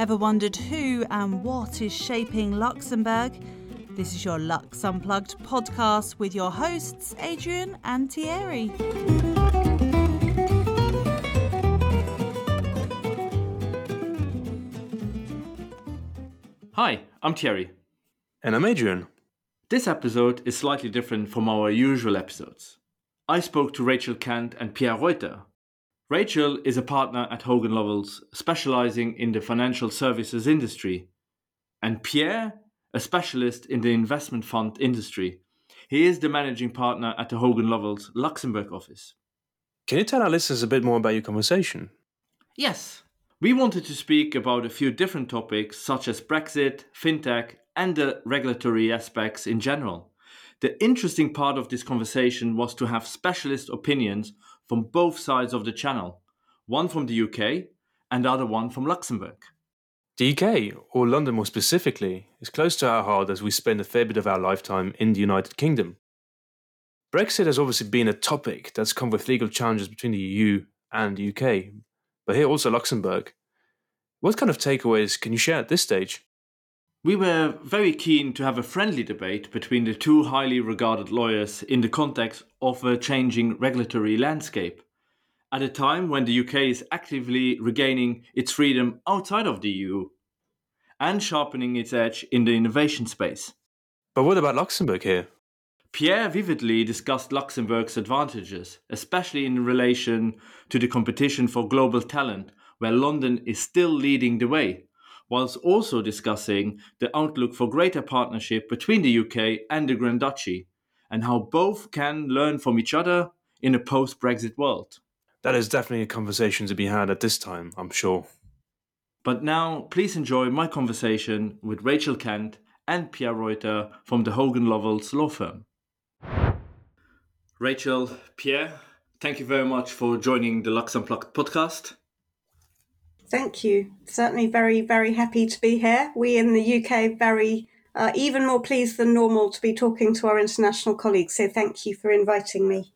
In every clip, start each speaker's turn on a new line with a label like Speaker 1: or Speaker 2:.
Speaker 1: Ever wondered who and what is shaping Luxembourg? This is your Lux Unplugged podcast with your hosts, Adrian and Thierry.
Speaker 2: Hi, I'm Thierry.
Speaker 3: And I'm Adrian.
Speaker 2: This episode is slightly different from our usual episodes. I spoke to Rachel Kent and Pierre Reuter. Rachel is a partner at Hogan Lovells, specializing in the financial services industry, and Pierre, a specialist in the investment fund industry. He is the managing partner at the Hogan Lovells Luxembourg office.
Speaker 3: Can you tell our listeners a bit more about your conversation?
Speaker 2: Yes. We wanted to speak about a few different topics such as Brexit, fintech, and the regulatory aspects in general. The interesting part of this conversation was to have specialist opinions from both sides of the channel one from the UK and the other one from Luxembourg.
Speaker 3: The UK, or London more specifically, is close to our heart as we spend a fair bit of our lifetime in the United Kingdom. Brexit has obviously been a topic that's come with legal challenges between the EU and the UK, but here also Luxembourg. What kind of takeaways can you share at this stage?
Speaker 2: We were very keen to have a friendly debate between the two highly regarded lawyers in the context of a changing regulatory landscape. At a time when the UK is actively regaining its freedom outside of the EU and sharpening its edge in the innovation space.
Speaker 3: But what about Luxembourg here?
Speaker 2: Pierre vividly discussed Luxembourg's advantages, especially in relation to the competition for global talent, where London is still leading the way, whilst also discussing the outlook for greater partnership between the UK and the Grand Duchy, and how both can learn from each other in a post Brexit world.
Speaker 3: That is definitely a conversation to be had at this time, I'm sure.
Speaker 2: But now, please enjoy my conversation with Rachel Kent and Pierre Reuter from the Hogan Lovells law firm. Rachel, Pierre, thank you very much for joining the Lux Unplugged podcast.
Speaker 4: Thank you. Certainly very, very happy to be here. We in the UK very uh, even more pleased than normal to be talking to our international colleagues. So thank you for inviting me.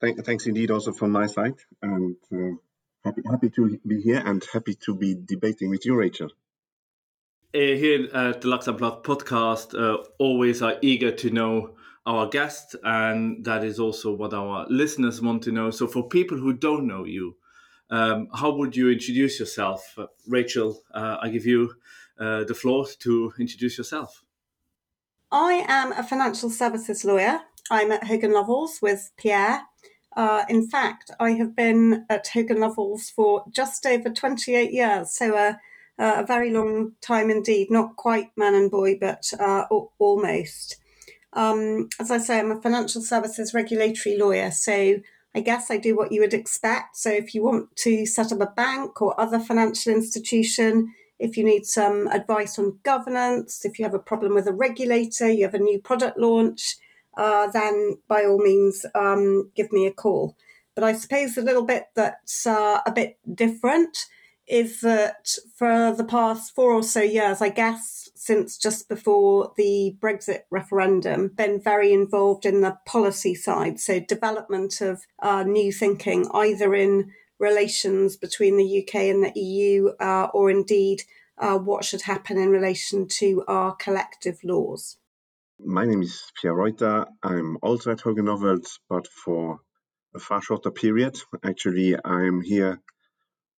Speaker 5: Thank, thanks indeed also from my side. And uh, happy, happy to be here and happy to be debating with you, Rachel.
Speaker 2: Uh, here at the Lux Unplugged podcast, uh, always are eager to know our guests, and that is also what our listeners want to know. So, for people who don't know you, um, how would you introduce yourself? Uh, Rachel, uh, I give you uh, the floor to introduce yourself.
Speaker 4: I am a financial services lawyer. I'm at Hogan Lovells with Pierre. Uh, in fact, I have been at Hogan Lovells for just over 28 years, so a, a very long time indeed. Not quite man and boy, but uh, almost. Um, as I say, I'm a financial services regulatory lawyer, so I guess I do what you would expect. So if you want to set up a bank or other financial institution, if you need some advice on governance, if you have a problem with a regulator, you have a new product launch, uh, then by all means um, give me a call. But I suppose a little bit that's uh, a bit different is that for the past four or so years, I guess since just before the Brexit referendum, been very involved in the policy side. So, development of uh, new thinking, either in relations between the UK and the EU, uh, or indeed uh, what should happen in relation to our collective laws.
Speaker 5: My name is Pierre Reuter. I'm also at Hogan but for a far shorter period. Actually, I'm here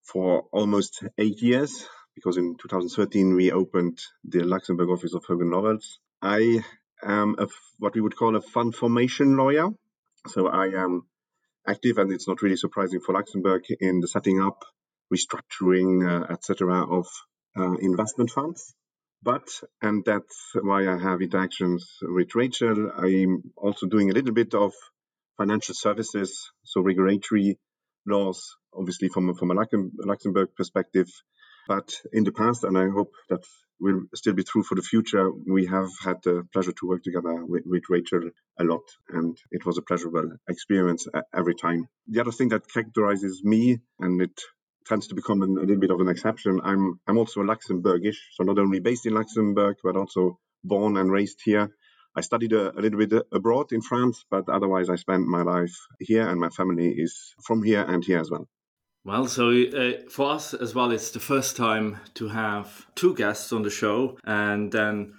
Speaker 5: for almost eight years because in 2013 we opened the Luxembourg office of Hogan Lovells. I am a, what we would call a fund formation lawyer. So I am active, and it's not really surprising for Luxembourg in the setting up, restructuring, uh, etc., of uh, investment funds. But, and that's why I have interactions with Rachel, I'm also doing a little bit of financial services, so regulatory laws, obviously from, from a Luxembourg perspective. But in the past, and I hope that will still be true for the future, we have had the pleasure to work together with, with Rachel a lot, and it was a pleasurable experience every time. The other thing that characterizes me, and it tends to become an, a little bit of an exception, I'm I'm also Luxembourgish, so not only based in Luxembourg, but also born and raised here. I studied a, a, little bit uh, abroad in France, but otherwise I spent my life here, and my family is from here and here as well.
Speaker 2: Well, so uh, for us as well, it's the first time to have two guests on the show and then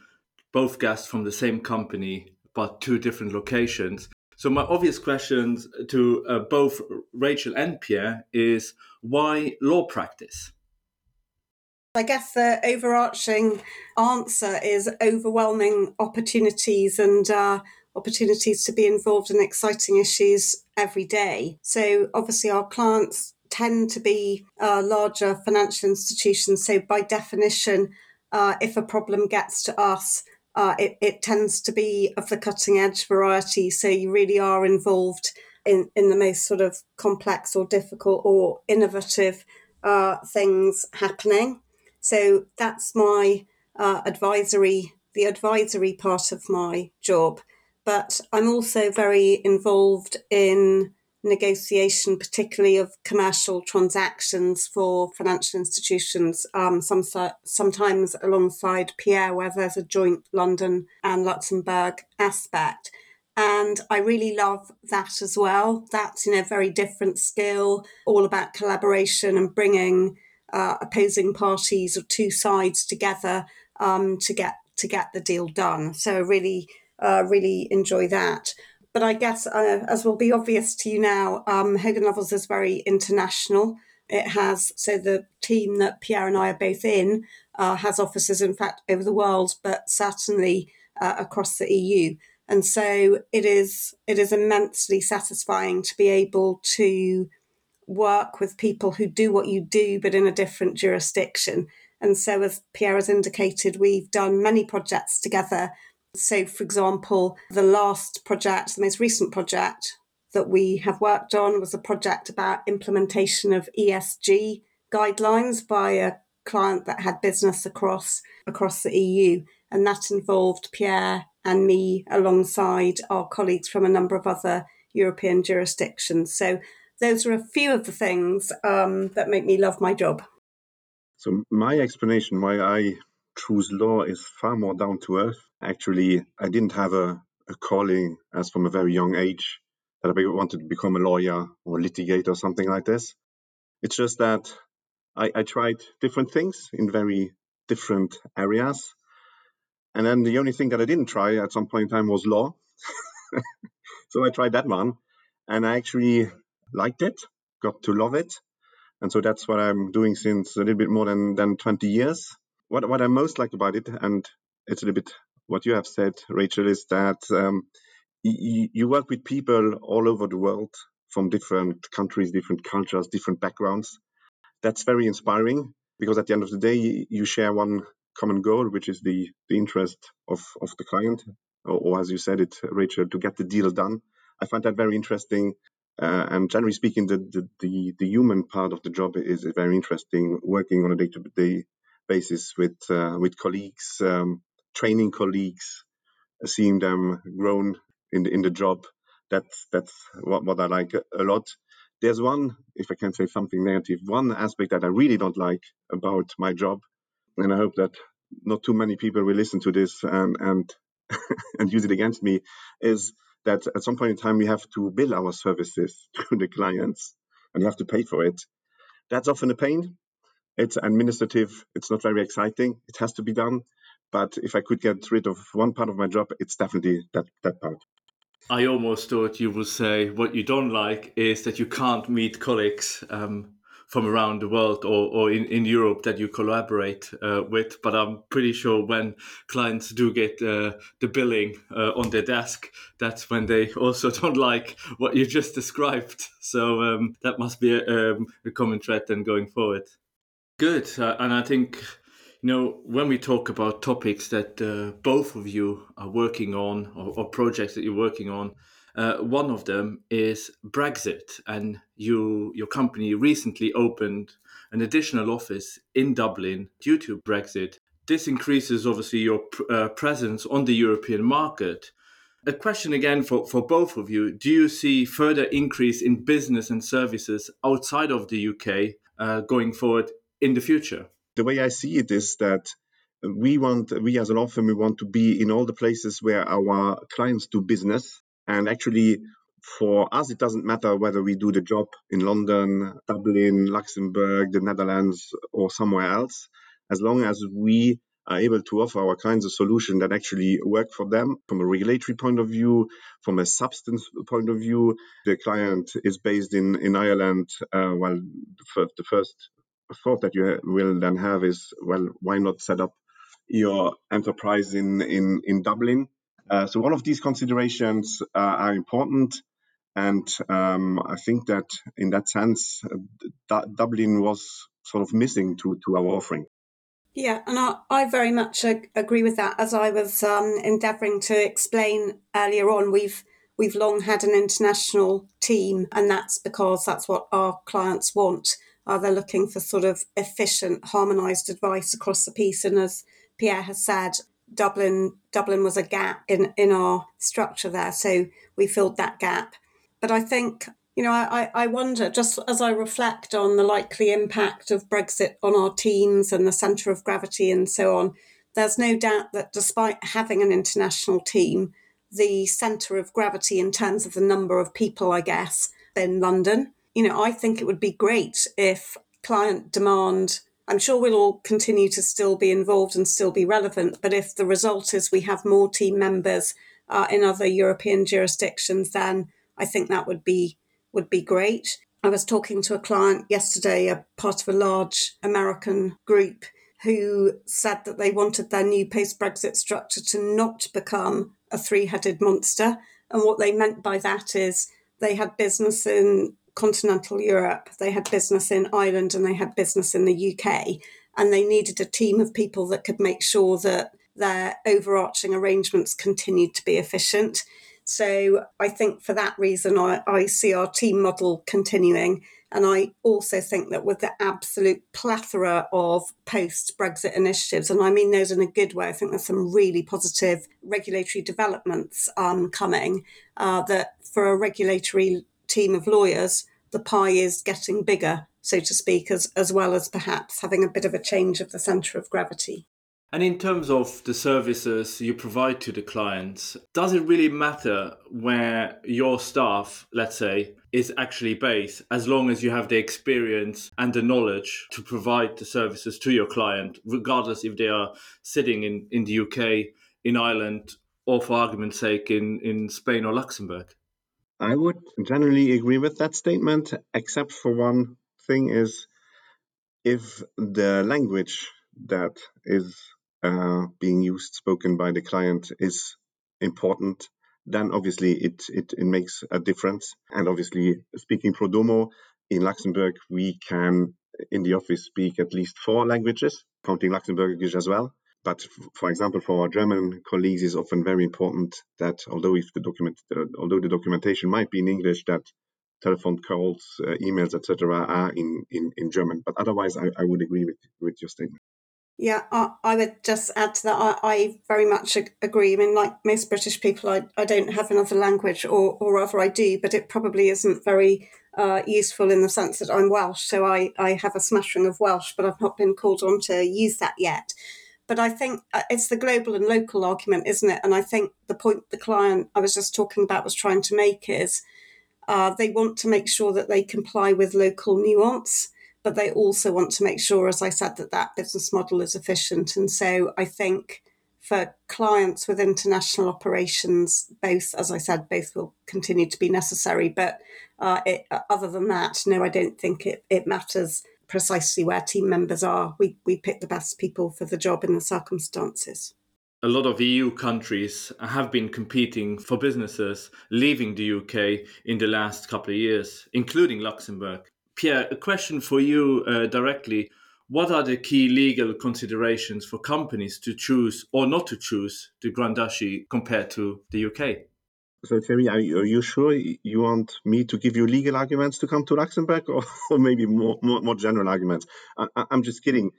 Speaker 2: both guests from the same company, but two different locations. So, my obvious questions to uh, both Rachel and Pierre is why law practice?
Speaker 4: I guess the overarching answer is overwhelming opportunities and uh, opportunities to be involved in exciting issues every day. So, obviously, our clients tend to be uh, larger financial institutions. So, by definition, uh, if a problem gets to us, uh, it, it tends to be of the cutting edge variety. So, you really are involved in, in the most sort of complex or difficult or innovative uh, things happening. So that's my uh, advisory, the advisory part of my job. But I'm also very involved in negotiation, particularly of commercial transactions for financial institutions, um, some, sometimes alongside Pierre, where there's a joint London and Luxembourg aspect. And I really love that as well. That's, you know, very different skill, all about collaboration and bringing uh, opposing parties or two sides together um, to get to get the deal done. So I really, uh, really enjoy that. But I guess, uh, as will be obvious to you now, um, Hogan Lovells is very international. It has so the team that Pierre and I are both in uh, has offices, in fact, over the world, but certainly uh, across the EU. And so it is it is immensely satisfying to be able to work with people who do what you do, but in a different jurisdiction. And so, as Pierre has indicated, we've done many projects together. So, for example, the last project, the most recent project that we have worked on was a project about implementation of ESG guidelines by a client that had business across across the EU. And that involved Pierre and me alongside our colleagues from a number of other European jurisdictions. So those are a few of the things um, that make me love my job.
Speaker 5: So, my explanation why I choose law is far more down to earth. Actually, I didn't have a, a calling as from a very young age that I wanted to become a lawyer or litigate or something like this. It's just that I, I tried different things in very different areas. And then the only thing that I didn't try at some point in time was law. so I tried that one. And I actually liked it, got to love it. And so that's what I'm doing since a little bit more than, than 20 years. What, what I most like about it, and it's a little bit what you have said, Rachel, is that um, y- you work with people all over the world from different countries, different cultures, different backgrounds. That's very inspiring because at the end of the day, you share one common goal, which is the, the interest of, of the client, or, or as you said it, Rachel, to get the deal done. I find that very interesting uh, and generally speaking, the, the, the, the, human part of the job is very interesting, working on a day to day basis with, uh, with colleagues, um, training colleagues, seeing them grown in the, in the job. That's, that's what, what I like a lot. There's one, if I can say something negative, one aspect that I really don't like about my job, and I hope that not too many people will listen to this and, and, and use it against me, is that at some point in time we have to bill our services to the clients and you have to pay for it. That's often a pain. It's administrative. It's not very exciting. It has to be done. But if I could get rid of one part of my job, it's definitely that, that part.
Speaker 2: I almost thought you would say what you don't like is that you can't meet colleagues um, from around the world or, or in, in Europe that you collaborate uh, with. But I'm pretty sure when clients do get uh, the billing uh, on their desk, that's when they also don't like what you just described. So um, that must be a, um, a, common thread then going forward. Good. Uh, and I think. You know, when we talk about topics that uh, both of you are working on or, or projects that you're working on, uh, one of them is Brexit, and you your company recently opened an additional office in Dublin due to Brexit. This increases obviously your uh, presence on the European market. A question again for, for both of you: Do you see further increase in business and services outside of the UK uh, going forward in the future?
Speaker 5: The way I see it is that we want we as an law firm we want to be in all the places where our clients do business and actually, for us, it doesn't matter whether we do the job in London, Dublin, Luxembourg, the Netherlands, or somewhere else, as long as we are able to offer our kinds of solution that actually work for them from a regulatory point of view, from a substance point of view. The client is based in, in Ireland. Uh, well, the first thought that you will then have is, well, why not set up your enterprise in, in, in Dublin? Uh, so all of these considerations uh, are important. And um, I think that in that sense, uh, Dublin was sort of missing to, to our offering.
Speaker 4: Yeah, and I, I very much ag- agree with that. As I was um, endeavouring to explain earlier on, we've we've long had an international team, and that's because that's what our clients want. Uh, they're looking for sort of efficient, harmonised advice across the piece, and as Pierre has said, Dublin Dublin was a gap in in our structure there, so we filled that gap. But I think you know, I, I wonder, just as I reflect on the likely impact of Brexit on our teams and the centre of gravity and so on, there's no doubt that despite having an international team, the centre of gravity in terms of the number of people, I guess, in London, you know, I think it would be great if client demand, I'm sure we'll all continue to still be involved and still be relevant, but if the result is we have more team members uh, in other European jurisdictions, then I think that would be would be great. I was talking to a client yesterday, a part of a large American group, who said that they wanted their new post Brexit structure to not become a three headed monster. And what they meant by that is they had business in continental Europe, they had business in Ireland, and they had business in the UK. And they needed a team of people that could make sure that their overarching arrangements continued to be efficient. So I think for that reason, I, I see our team model continuing. And I also think that with the absolute plethora of post Brexit initiatives, and I mean those in a good way, I think there's some really positive regulatory developments um, coming. Uh, that for a regulatory team of lawyers, the pie is getting bigger, so to speak, as, as well as perhaps having a bit of a change of the centre of gravity.
Speaker 2: And in terms of the services you provide to the clients, does it really matter where your staff, let's say, is actually based, as long as you have the experience and the knowledge to provide the services to your client, regardless if they are sitting in, in the UK, in Ireland, or for argument's sake, in, in Spain or Luxembourg?
Speaker 5: I would generally agree with that statement, except for one thing is if the language that is uh, being used, spoken by the client is important, then obviously it, it, it makes a difference. And obviously, speaking pro domo in Luxembourg, we can in the office speak at least four languages, counting Luxembourgish as well. But for example, for our German colleagues, it's often very important that although if the document, although the documentation might be in English, that telephone calls, uh, emails, etc., are in, in, in German. But otherwise, I, I would agree with with your statement.
Speaker 4: Yeah, I, I, would just add to that. I, I, very much agree. I mean, like most British people, I, I don't have another language, or, or rather, I do, but it probably isn't very uh, useful in the sense that I'm Welsh. So I, I have a smattering of Welsh, but I've not been called on to use that yet. But I think uh, it's the global and local argument, isn't it? And I think the point the client I was just talking about was trying to make is uh, they want to make sure that they comply with local nuance but they also want to make sure, as I said, that that business model is efficient. And so I think for clients with international operations, both, as I said, both will continue to be necessary. But uh, it, uh, other than that, no, I don't think it, it matters precisely where team members are. We, we pick the best people for the job in the circumstances.
Speaker 2: A lot of EU countries have been competing for businesses leaving the UK in the last couple of years, including Luxembourg. Pierre, a question for you uh, directly. What are the key legal considerations for companies to choose or not to choose the Grand Duchy compared to the UK?
Speaker 5: So, Thierry, are you, are you, sure you want me to give you legal arguments to come to Luxembourg, or, or maybe more, more, more general arguments? I, am just kidding.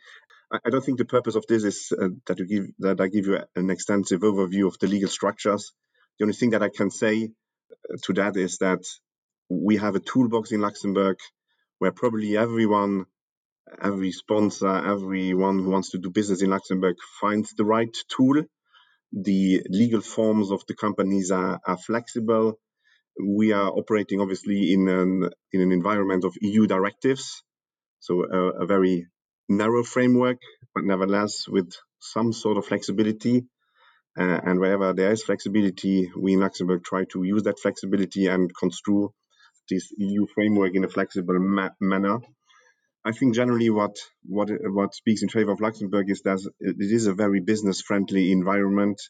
Speaker 5: I, I, don't think the purpose of this is uh, that you give that I give you an extensive overview of the legal structures. The only thing that I can say uh, to that is that we have a toolbox in Luxembourg where probably everyone, every sponsor, everyone who wants to do business in Luxembourg finds the right tool. The legal forms of the companies are, are flexible. we are operating obviously in an in an environment of EU directives, so a, a very narrow framework, but nevertheless with some sort of flexibility. Uh, and wherever there is flexibility, we in Luxembourg try to use that flexibility and construe this EU framework in a flexible ma- manner. I think generally what what what speaks in favor of Luxembourg is that it is a very business friendly environment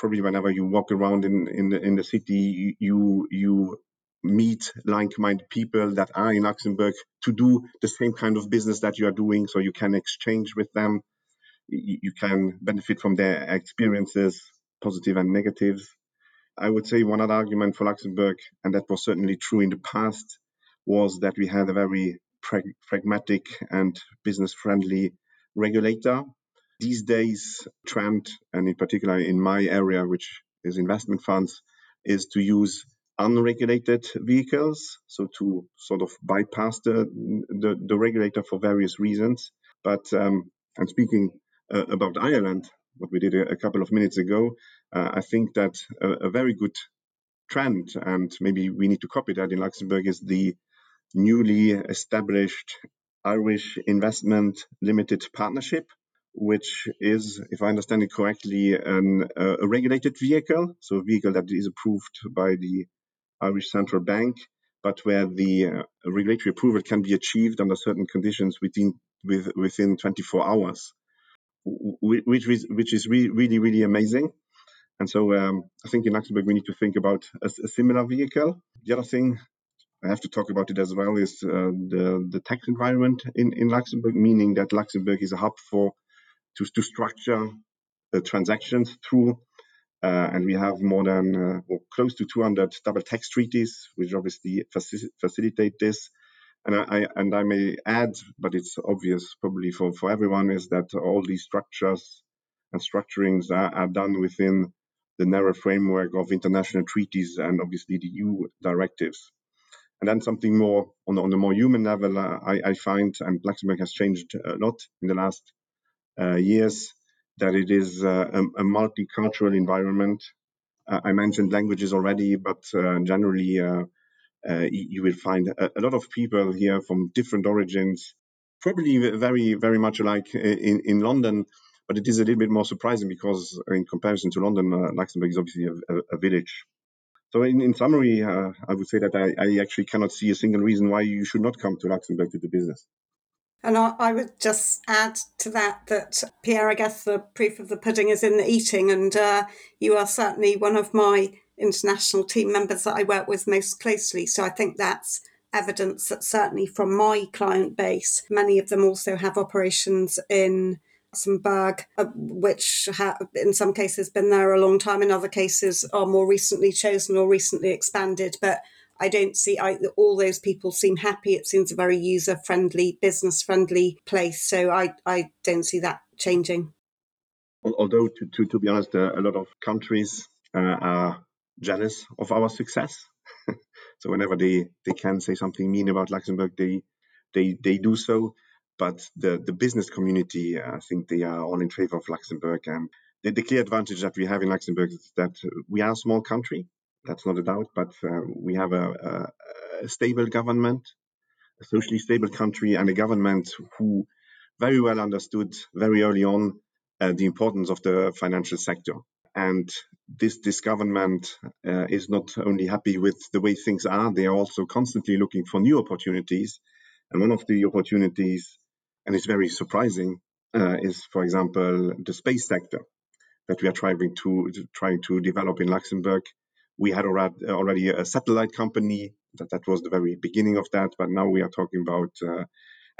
Speaker 5: probably whenever you walk around in in the, in the city, you you meet like-minded people that are in Luxembourg to do the same kind of business that you are doing, so you can exchange with them. You, can benefit from their experiences, positive and negatives. I would say one other argument for Luxembourg, and that was certainly true in the past, was that we had a very prag- pragmatic and business-friendly regulator these days, trend, and in particular in my area, which is investment funds, is to use unregulated vehicles, so to sort of bypass the the, the regulator for various reasons. But um, and speaking uh, about Ireland, what we did a, a couple of minutes ago, uh, I think that a, a, very good trend, and maybe we need to copy that in Luxembourg, is the newly established Irish Investment Limited Partnership, which is, if I understand it correctly, an, uh, a regulated vehicle, so a vehicle that is approved by the Irish Central Bank, but where the uh, regulatory approval can be achieved under certain conditions within with, within 24 hours, which is which is re- really really amazing. And so um, I think in Luxembourg we need to think about a, a, similar vehicle. The other thing I have to talk about it as well is uh, the the tax environment in in Luxembourg, meaning that Luxembourg is a hub for to, to structure the transactions through. Uh, and we have more than uh, or close to 200 double tax treaties, which obviously faci- facilitate this. And I, and I may add, but it's obvious probably for, for everyone, is that all these structures and structurings are, are done within the narrow framework of international treaties and obviously the EU directives. And then something more on, on the more human level, uh, I, I, find, and Luxembourg has changed a lot in the last uh, years that it is uh, a, a, multicultural environment. Uh, I mentioned languages already, but generally you will find a, a, lot of people here from different origins, probably very, very much alike in, in London, but it is a little bit more surprising because in comparison to London, uh, Luxembourg is obviously a, a village. So in, in summary, uh, I would say that I, I, actually cannot see a single reason why you should not come to Luxembourg to do business.
Speaker 4: And I, I, would just add to that that Pierre, I guess the proof of the pudding is in the eating, and uh, you are certainly one of my international team members that I work with most closely. So I think that's evidence that certainly from my client base, many of them also have operations in Luxembourg, uh, which have in some cases been there a long time, in other cases are more recently chosen or recently expanded, but I don't see I, all those people seem happy. It seems a very user friendly, business friendly place. So I, I don't see that changing.
Speaker 5: Although, to, to, to be honest, uh, a lot of countries uh, are jealous of our success. so whenever they, they can say something mean about Luxembourg, they they, they do so. But the, the business community, I think they are all in favor of Luxembourg. And the, the clear advantage that we have in Luxembourg is that we are a small country that's not a doubt. But uh, we have a, a, a, stable government, a socially stable country, and a government who very well understood very early on uh, the importance of the financial sector. And this this government uh, is not only happy with the way things are; they are also constantly looking for new opportunities. And one of the opportunities, and it's very surprising, uh, is, for example, the space sector that we are trying to trying to develop in Luxembourg. We had already a satellite company that, that was the very beginning of that but now we are talking about uh,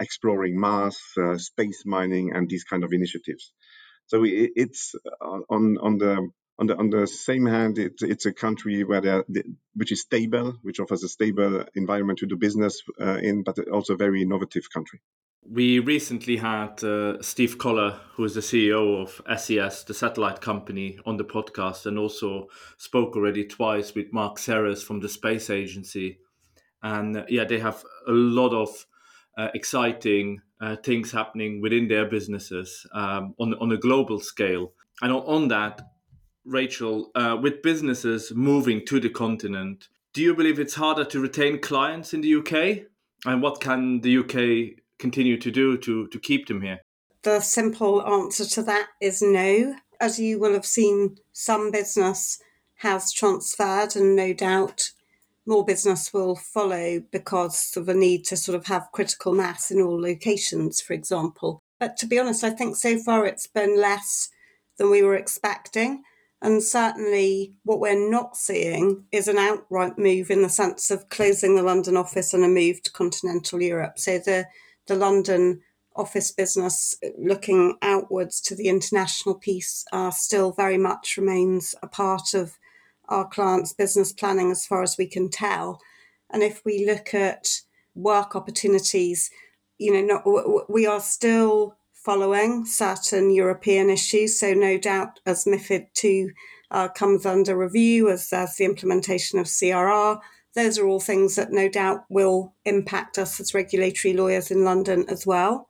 Speaker 5: exploring mars uh, space mining and these kind of initiatives. So it, it's on on the on the on the same hand it, it's a country where there, which is stable which offers a stable environment to do business uh, in but also a very innovative country
Speaker 2: we recently had uh, Steve Collar, who is the CEO of SES, the satellite company, on the podcast, and also spoke already twice with Marc Serres from the Space Agency. And uh, yeah, they have a lot of uh, exciting uh, things happening within their businesses um, on on a global scale. And on, on that, Rachel, uh, with businesses moving to the continent, Do you believe it's harder to retain clients in the UK? And what can the UK continue to do to, to keep them here?
Speaker 4: The simple answer to that is no. As you will have seen, some business has transferred, and no doubt more business will follow because of a need to sort of have critical mass in all locations, for example. But to be honest, I think so far it's been less than we were expecting. And certainly, what we're not seeing is an outright move in the sense of closing the London office and a move to continental Europe. So the the London office business looking outwards to the international piece uh, still very much remains a part of our clients' business planning as far as we can tell. And if we look at work opportunities, you know, not, we are still following certain European issues. So, no doubt, as MIFID II uh, comes under review, as, as the implementation of CRR, those are all things that no doubt will impact us as regulatory lawyers in London as well.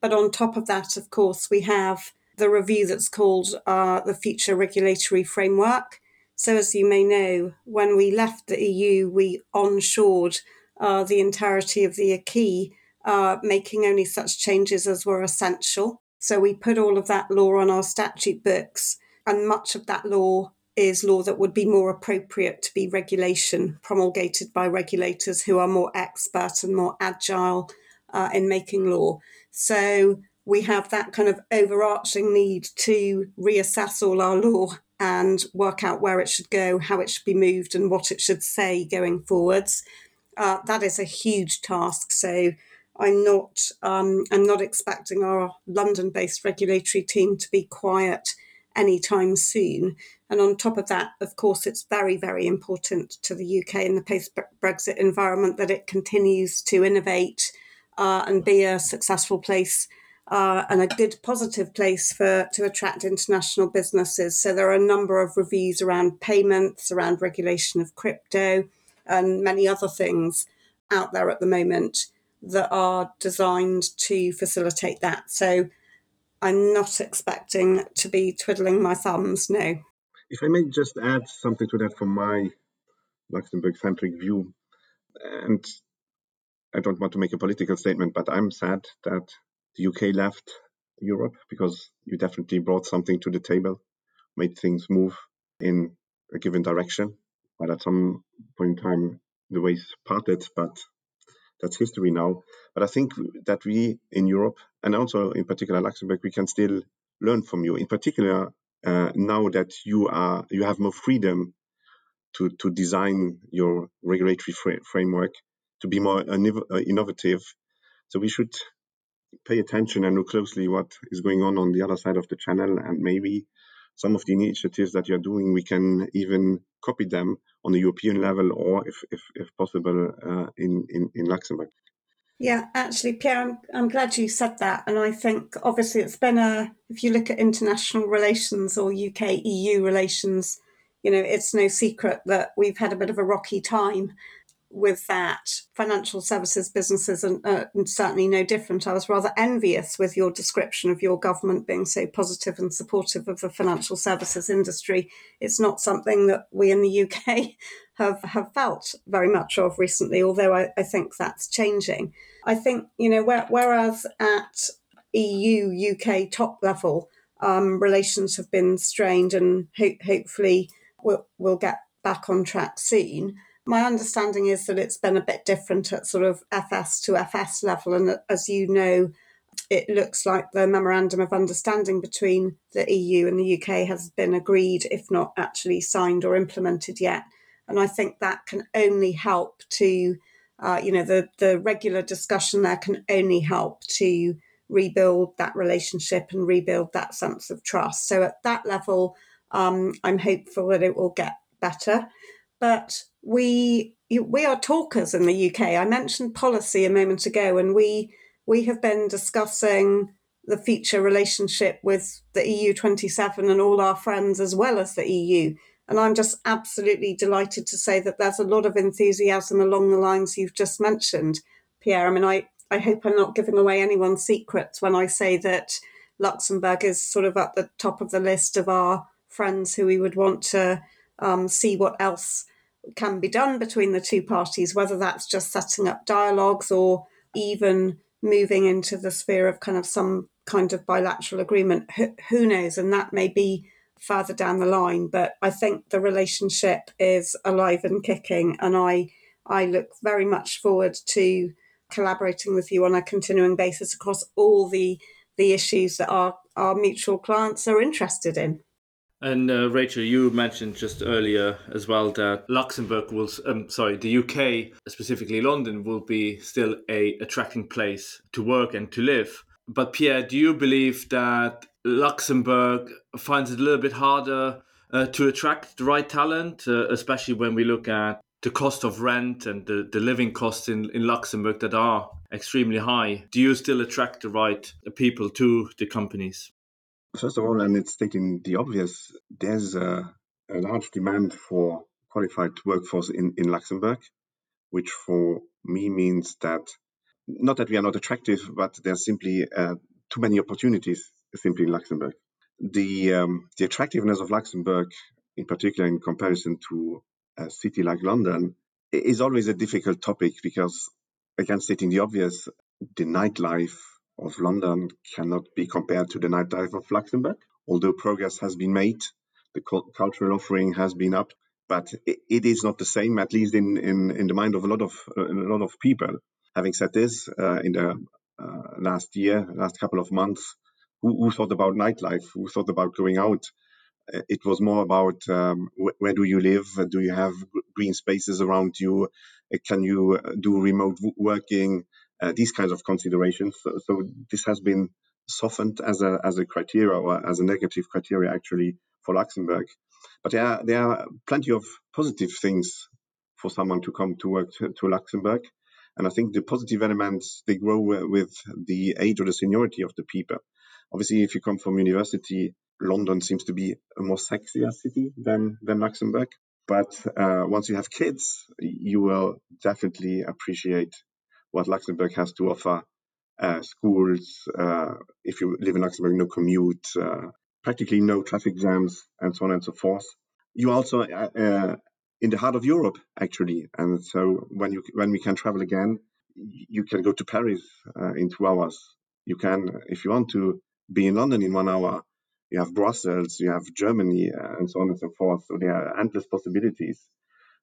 Speaker 4: But on top of that, of course, we have the review that's called uh, the Future Regulatory Framework. So, as you may know, when we left the EU, we onshored uh, the entirety of the acquis, uh, making only such changes as were essential. So, we put all of that law on our statute books, and much of that law is law that would be more appropriate to be regulation promulgated by regulators who are more expert and more agile uh, in making law. So we have that kind of overarching need to reassess all our law and work out where it should go, how it should be moved, and what it should say going forwards. Uh, that is a huge task. So I'm not um, I'm not expecting our London-based regulatory team to be quiet anytime soon. And on top of that, of course, it's very, very important to the UK in the post Brexit environment that it continues to innovate uh, and be a successful place uh, and a good positive place for to attract international businesses. So there are a number of reviews around payments, around regulation of crypto, and many other things out there at the moment that are designed to facilitate that. So I'm not expecting to be twiddling my thumbs, no.
Speaker 5: If I may just add something to that from my Luxembourg centric view, and I don't want to make a political statement, but I'm sad that the UK left Europe because you definitely brought something to the table, made things move in a given direction. But at some point in time, the ways parted, but that's history now. But I think that we in Europe, and also in particular Luxembourg, we can still learn from you. In particular, uh, now that you are you have more freedom to to design your regulatory fr- framework to be more uh, innovative. So we should pay attention and look closely what is going on on the other side of the channel, and maybe some of the initiatives that you're doing, we can even copy them on a European level, or if if, if possible, uh, in, in in Luxembourg.
Speaker 4: Yeah, actually, Pierre, I'm, I'm glad you said that. And I think obviously it's been a, if you look at international relations or UK EU relations, you know, it's no secret that we've had a bit of a rocky time with that. Financial services businesses are, uh, certainly no different. I was rather envious with your description of your government being so positive and supportive of the financial services industry. It's not something that we in the UK have, have felt very much of recently, although I, I think that's changing. I think, you know, where, whereas at EU, UK top level, um, relations have been strained and ho- hopefully we'll, we'll get back on track soon. My understanding is that it's been a bit different at sort of FS to FS level. And as you know, it looks like the memorandum of understanding between the EU and the UK has been agreed, if not actually signed or implemented yet. And I think that can only help to, uh, you know, the, the regular discussion there can only help to rebuild that relationship and rebuild that sense of trust. So at that level, um, I'm hopeful that it will get better. But we we are talkers in the UK. I mentioned policy a moment ago, and we we have been discussing the future relationship with the EU 27 and all our friends as well as the EU. And I'm just absolutely delighted to say that there's a lot of enthusiasm along the lines you've just mentioned, Pierre. I mean, I, I hope I'm not giving away anyone's secrets when I say that Luxembourg is sort of at the top of the list of our friends who we would want to um, see what else can be done between the two parties, whether that's just setting up dialogues or even moving into the sphere of kind of some kind of bilateral agreement. Who, who knows? And that may be further down the line. But I think the relationship is alive and kicking, and I I look very much forward to collaborating with you on a continuing basis across all the the issues that our our mutual clients are interested in.
Speaker 2: And uh, Rachel, you mentioned just earlier as well that Luxembourg will, um, sorry, the UK, specifically London, will be still a attracting place to work and to live. But Pierre, do you believe that Luxembourg finds it a little bit harder uh, to attract the right talent, uh, especially when we look at the cost of rent and the, the living costs in, in Luxembourg that are extremely high. Do you still attract the right people to the companies?
Speaker 5: First of all, and it's stating the obvious, there's a, a large demand for qualified workforce in, in Luxembourg, which for me means that not that we are not attractive, but there's simply uh, too many opportunities simply in Luxembourg. The um, the attractiveness of Luxembourg, in particular in comparison to a city like London, is always a difficult topic because, again, stating the obvious, the nightlife of London cannot be compared to the nightlife of Luxembourg. Although progress has been made, the cultural offering has been up, but it is not the same, at least in, in, in the mind of a lot of a lot of people. Having said this, uh, in the uh, last year, last couple of months, who, who, thought about nightlife? Who thought about going out? Uh, it was more about um, wh- where do you live? Do you have green spaces around you? Uh, can you uh, do remote working? Uh, these kinds of considerations. So, so, this has been softened as a as a criteria or as a negative criteria actually for Luxembourg. But there are, there are plenty of positive things for someone to come to work to, to Luxembourg. And I think the positive elements they grow with the age or the seniority of the people. Obviously, if you come from university, London seems to be a more sexier city than than Luxembourg. But uh, once you have kids, you will definitely appreciate what Luxembourg has to offer. Uh, schools, uh, if you live in Luxembourg, no commute, uh, practically no traffic jams, and so on and so forth. You also uh, uh, in the heart of Europe, actually, and so when you when we can travel again, you can go to Paris in two hours. You can, if you want to, be in London in one hour. You have Brussels, you have Germany, and so on and so forth. So there are endless possibilities.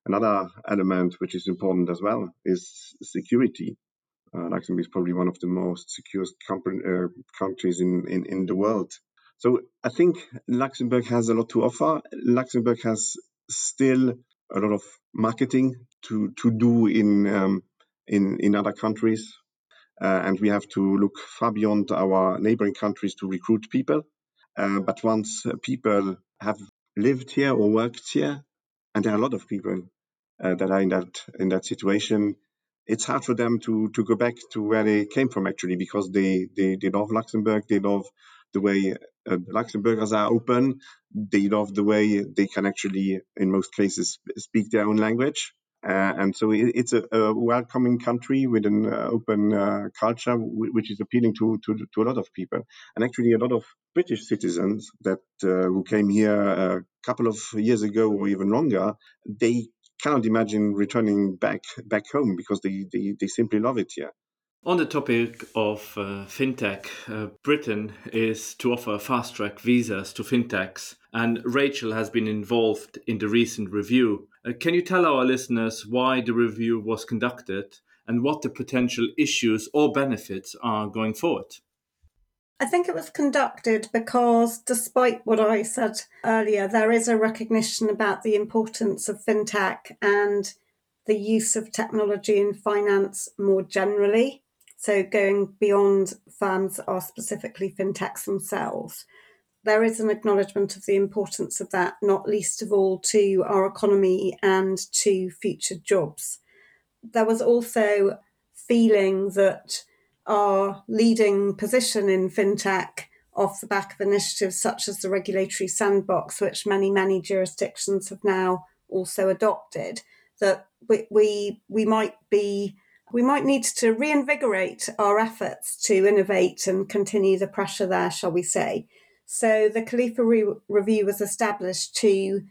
Speaker 5: Another element which is important as well is security. Uh, Luxembourg is probably one of the most secure uh, countries in, in, in the world. So I think Luxembourg has a lot to offer. Luxembourg has still a lot of marketing to, to do in, um, in, in other countries. Uh, and we have to look far beyond our neighboring countries to recruit people. Uh, but once people have lived here or worked here, and there are a lot of people uh, that are in that in that situation, it's hard for them to to go back to where they came from actually because they they, they love Luxembourg, they love the way uh, Luxembourgers are open, they love the way they can actually in most cases speak their own language. Uh, and so it, it's a, a, welcoming country with an uh, open uh, culture, w- which is appealing to, to, to a lot of people. And actually, a lot of British citizens that uh, who came here a couple of years ago or even longer, they cannot imagine returning back back home because they, they, they simply love it here.
Speaker 2: On the topic of uh, fintech, uh, Britain is to offer fast track visas to fintechs, and Rachel has been involved in the recent review. Uh, can you tell our listeners why the review was conducted and what the potential issues or benefits are going forward?
Speaker 4: I think it was conducted because, despite what I said earlier, there is a recognition about the importance of fintech and the use of technology in finance more generally. So, going beyond firms are specifically fintechs themselves, there is an acknowledgement of the importance of that, not least of all to our economy and to future jobs. There was also feeling that our leading position in fintech off the back of initiatives such as the regulatory sandbox, which many, many jurisdictions have now also adopted, that we, we, we might be we might need to reinvigorate our efforts to innovate and continue the pressure there, shall we say. So the Kalifa re- review was established to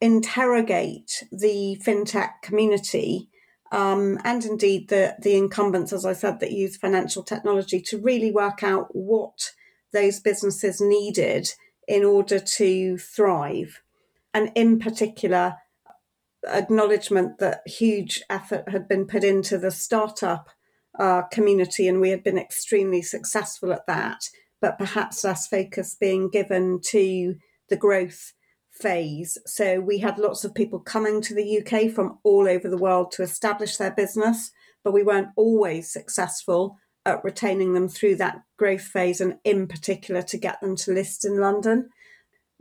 Speaker 4: interrogate the fintech community um, and indeed the, the incumbents, as I said, that use financial technology to really work out what those businesses needed in order to thrive. And in particular, acknowledgement that huge effort had been put into the startup uh, community, and we had been extremely successful at that, but perhaps less focus being given to the growth phase. So we had lots of people coming to the UK from all over the world to establish their business, but we weren't always successful at retaining them through that growth phase and in particular to get them to list in London.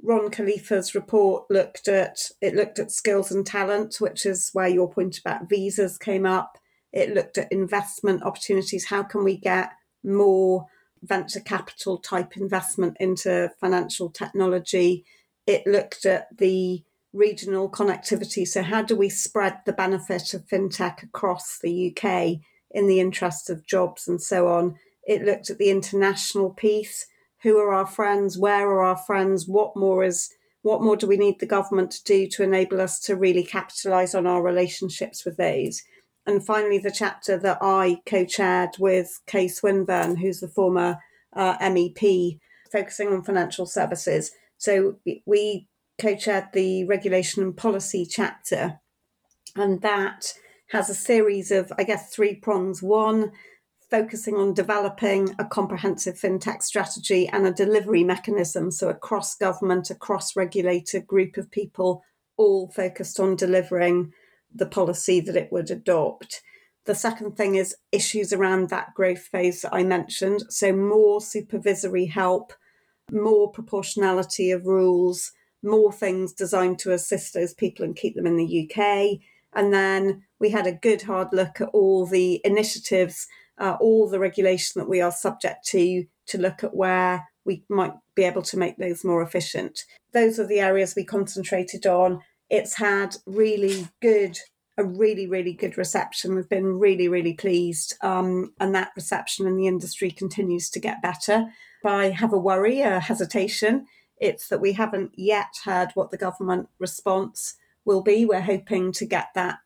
Speaker 4: Ron Kalifa's report looked at it looked at skills and talent, which is where your point about visas came up. It looked at investment opportunities. How can we get more venture capital type investment into financial technology? It looked at the regional connectivity. So, how do we spread the benefit of fintech across the UK in the interest of jobs and so on? It looked at the international piece. Who are our friends? Where are our friends? What more is what more do we need the government to do to enable us to really capitalise on our relationships with those? And finally, the chapter that I co chaired with Kay Swinburne, who's the former uh, MEP, focusing on financial services. So we co chaired the regulation and policy chapter, and that has a series of, I guess, three prongs. One, focusing on developing a comprehensive fintech strategy and a delivery mechanism. So, a cross government, a cross regulated group of people all focused on delivering the policy that it would adopt. The second thing is issues around that growth phase that I mentioned. So, more supervisory help more proportionality of rules, more things designed to assist those people and keep them in the UK. And then we had a good hard look at all the initiatives, uh, all the regulation that we are subject to, to look at where we might be able to make those more efficient. Those are the areas we concentrated on. It's had really good, a really, really good reception. We've been really, really pleased. Um, and that reception in the industry continues to get better. I have a worry, a hesitation. It's that we haven't yet heard what the government response will be. We're hoping to get that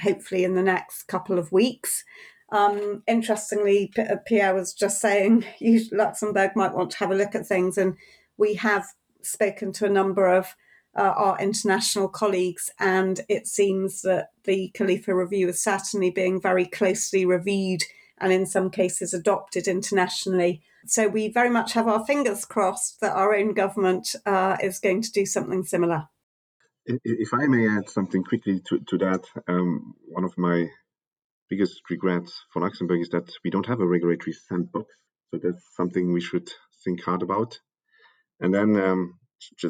Speaker 4: hopefully in the next couple of weeks. Um, interestingly, uh, Pierre was just saying you, Luxembourg might want to have a look at things, and we have spoken to a number of uh, our international colleagues, and it seems that the Kalifa review is certainly being very closely reviewed and in some cases adopted internationally. So we very much have our fingers crossed that our own government uh, is going to do something similar.
Speaker 5: If I may add something quickly to, to that, um, one of my biggest regrets for Luxembourg is that we don't have a regulatory sandbox. So that's something we should think hard about. And then um,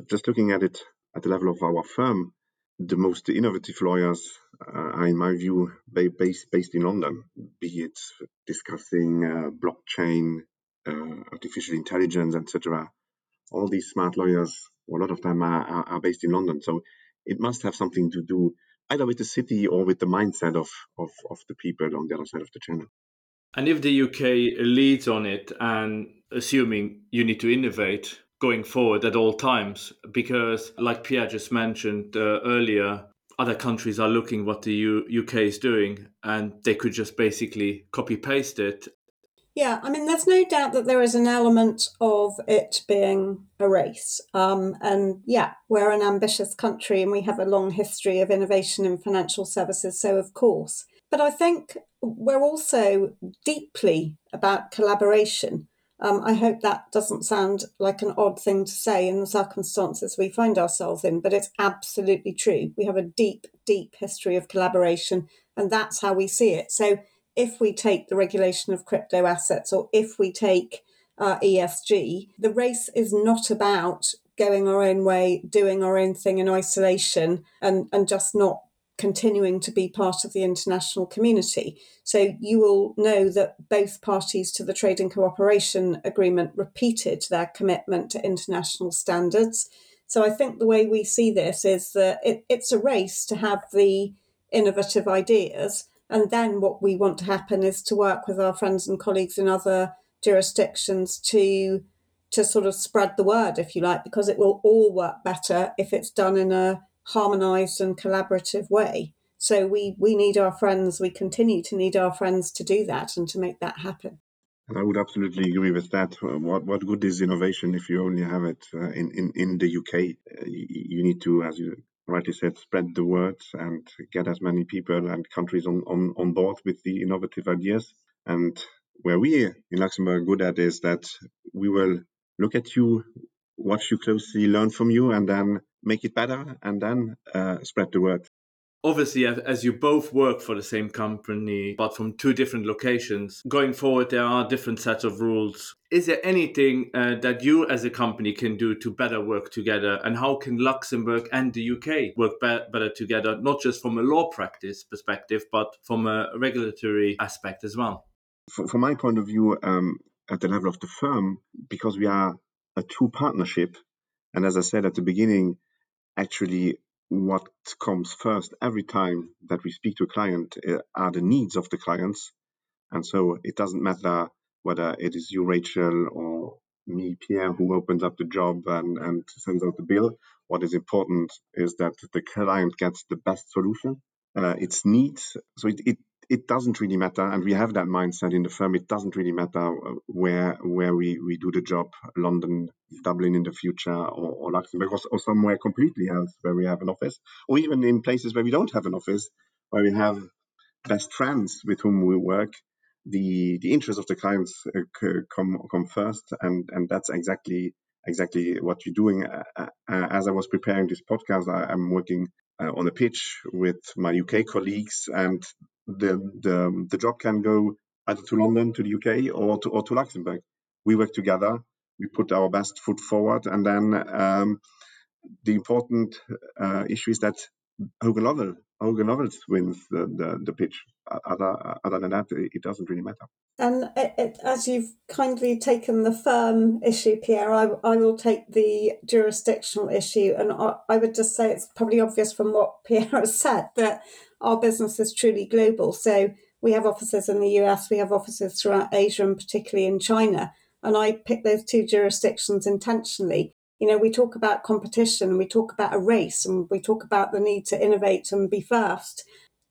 Speaker 5: just looking at it at the level of our firm, the most innovative lawyers uh, are, in my view, based, based in London, be it discussing uh, blockchain, uh, artificial intelligence, etc. All these smart lawyers, a lot of them are, are, are, based in London. So it must have something to do either with the city or with the mindset of, of, of the people on the other side of the channel.
Speaker 2: And if the UK leads on it, and assuming you need to innovate going forward at all times, because like Pierre just mentioned uh, earlier, other countries are looking what the U- UK is doing, and they could just basically copy paste it
Speaker 4: yeah, I mean, there's no doubt that there is an element of it being a race. Um, and yeah, we're an ambitious country and we have a long history of innovation in financial services. So, of course. But I think we're also deeply about collaboration. Um, I hope that doesn't sound like an odd thing to say in the circumstances we find ourselves in, but it's absolutely true. We have a deep, deep history of collaboration, and that's how we see it. So if we take the regulation of crypto assets or if we take uh, ESG, the race is not about going our own way, doing our own thing in isolation, and, and just not continuing to be part of the international community. So you will know that both parties to the Trade and Cooperation Agreement repeated their commitment to international standards. So I think the way we see this is that it, it's a race to have the innovative ideas and then what we want to happen is to work with our friends and colleagues in other jurisdictions to to sort of spread the word, if you like, because it will all work better if it's done in a harmonized and collaborative way. So we, we need our friends, we continue to need our friends to do that and to make that happen.
Speaker 5: And I would absolutely agree with that. What what good is innovation if you only have it uh, in, in in the UK? Uh, you, you, need to, as you rightly said, spread the word and get as many people and countries on, on, on board with the innovative ideas. And where we in Luxembourg are good at is that we will look at you, watch you closely, learn from you, and then make it better, and then uh, spread the word.
Speaker 2: Obviously as you both work for the same company but from two different locations going forward there are different sets of rules. Is there anything uh, that you as a company can do to better work together? And how can luxembourg and the uk work be- better together not just from a law practice perspective but from a regulatory aspect as well?
Speaker 5: From my point of view um, at the level of the firm because we are a true partnership and as i said at the beginning actually what comes first every time that we speak to a client uh, are the needs of the clients. And so it doesn't matter whether it is you, Rachel, or me, Pierre, who opens up the job and, and sends out the bill. What is important is that the client gets the best solution. Uh, its needs. So it, it it doesn't really matter, and we have that mindset in the firm. It doesn't really matter uh, where where we, we do the job, London, Dublin in the future, or, or Luxembourg, or, or somewhere completely else where we have an office, or even in places where we don't have an office, where we have best friends with whom we work. The the interests of the clients uh, come come first, and and that's exactly exactly what you're doing. Uh, as I was preparing this podcast, I, am working on a pitch with my UK colleagues, and the, the, the job can go either to London, to the UK, or to, or to Luxembourg. We work together, we put our best foot forward, and then um, the important uh, issue is that Hogan Lovells, Lovells wins the, the, the pitch. Other, other than that, it doesn't really matter.
Speaker 4: And it, it, as you've kindly taken the firm issue, Pierre, I, I will take the jurisdictional issue. And I, I would just say it's probably obvious from what Pierre has said that our business is truly global. So we have offices in the US, we have offices throughout Asia, and particularly in China. And I picked those two jurisdictions intentionally. You know, we talk about competition, we talk about a race, and we talk about the need to innovate and be first.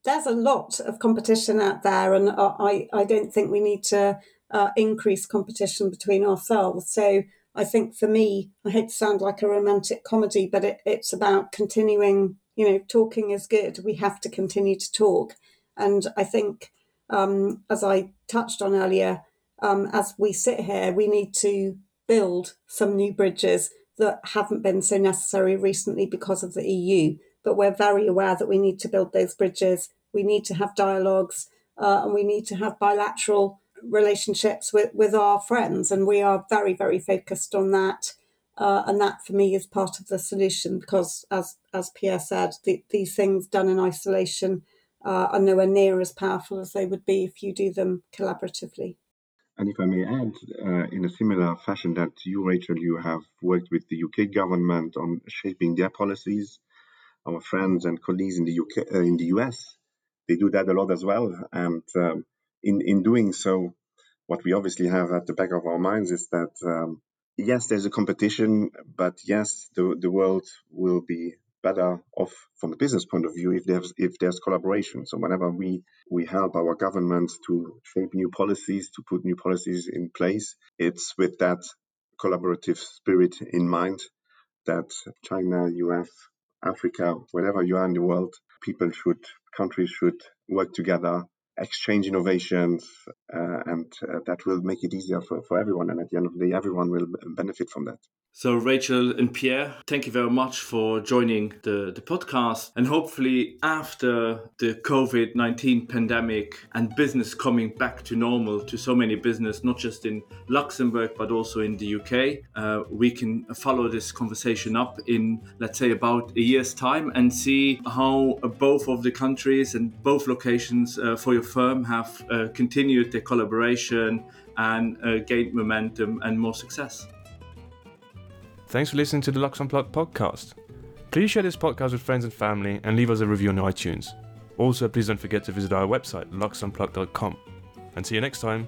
Speaker 4: There's a lot of competition out there, and I, I don't think we need to uh, increase competition between ourselves. So I think for me, I hate to sound like a romantic comedy, but it, it's about continuing you know, talking is good. We have to continue to talk. And I think, um, as I touched on earlier, um, as we sit here, we need to build some new bridges that haven't been so necessary recently because of the EU. But we're very aware that we need to build those bridges. We need to have dialogues uh, and we need to have bilateral relationships with, with our friends. And we are very, very focused on that. Uh, and that for me is part of the solution because, as as Pierre said, the, these things done in isolation uh, are nowhere near as powerful as they would be if you do them collaboratively.
Speaker 5: And if I may add, uh, in a similar fashion that you, Rachel, you have worked with the UK government on shaping their policies. Our friends and colleagues in the UK, uh, in the US, they do that a lot as well. And um, in in doing so, what we obviously have at the back of our minds is that um, yes, there's a competition, but yes, the the world will be better off from a business point of view if there's if there's collaboration. So whenever we we help our governments to shape new policies, to put new policies in place, it's with that collaborative spirit in mind that China, US, Africa, wherever you are in the world, people should countries should work together exchange innovations, uh, and uh, that will make it easier for, for everyone. And at the end of the day, everyone will benefit from that.
Speaker 2: So, Rachel and Pierre, thank you very much for joining the, the podcast. And hopefully, after the COVID 19 pandemic and business coming back to normal to so many business, not just in Luxembourg, but also in the UK, uh, we can follow this conversation up in, let's say, about a year's time and see how both of the countries and both locations uh, for your firm have uh, continued their collaboration and uh, gained momentum and more success.
Speaker 3: Thanks for listening to the Lux Unplugged podcast. Please share this podcast with friends and family and leave us a review on iTunes. Also, please don't forget to visit our website, luxunplugged.com. And see you next time.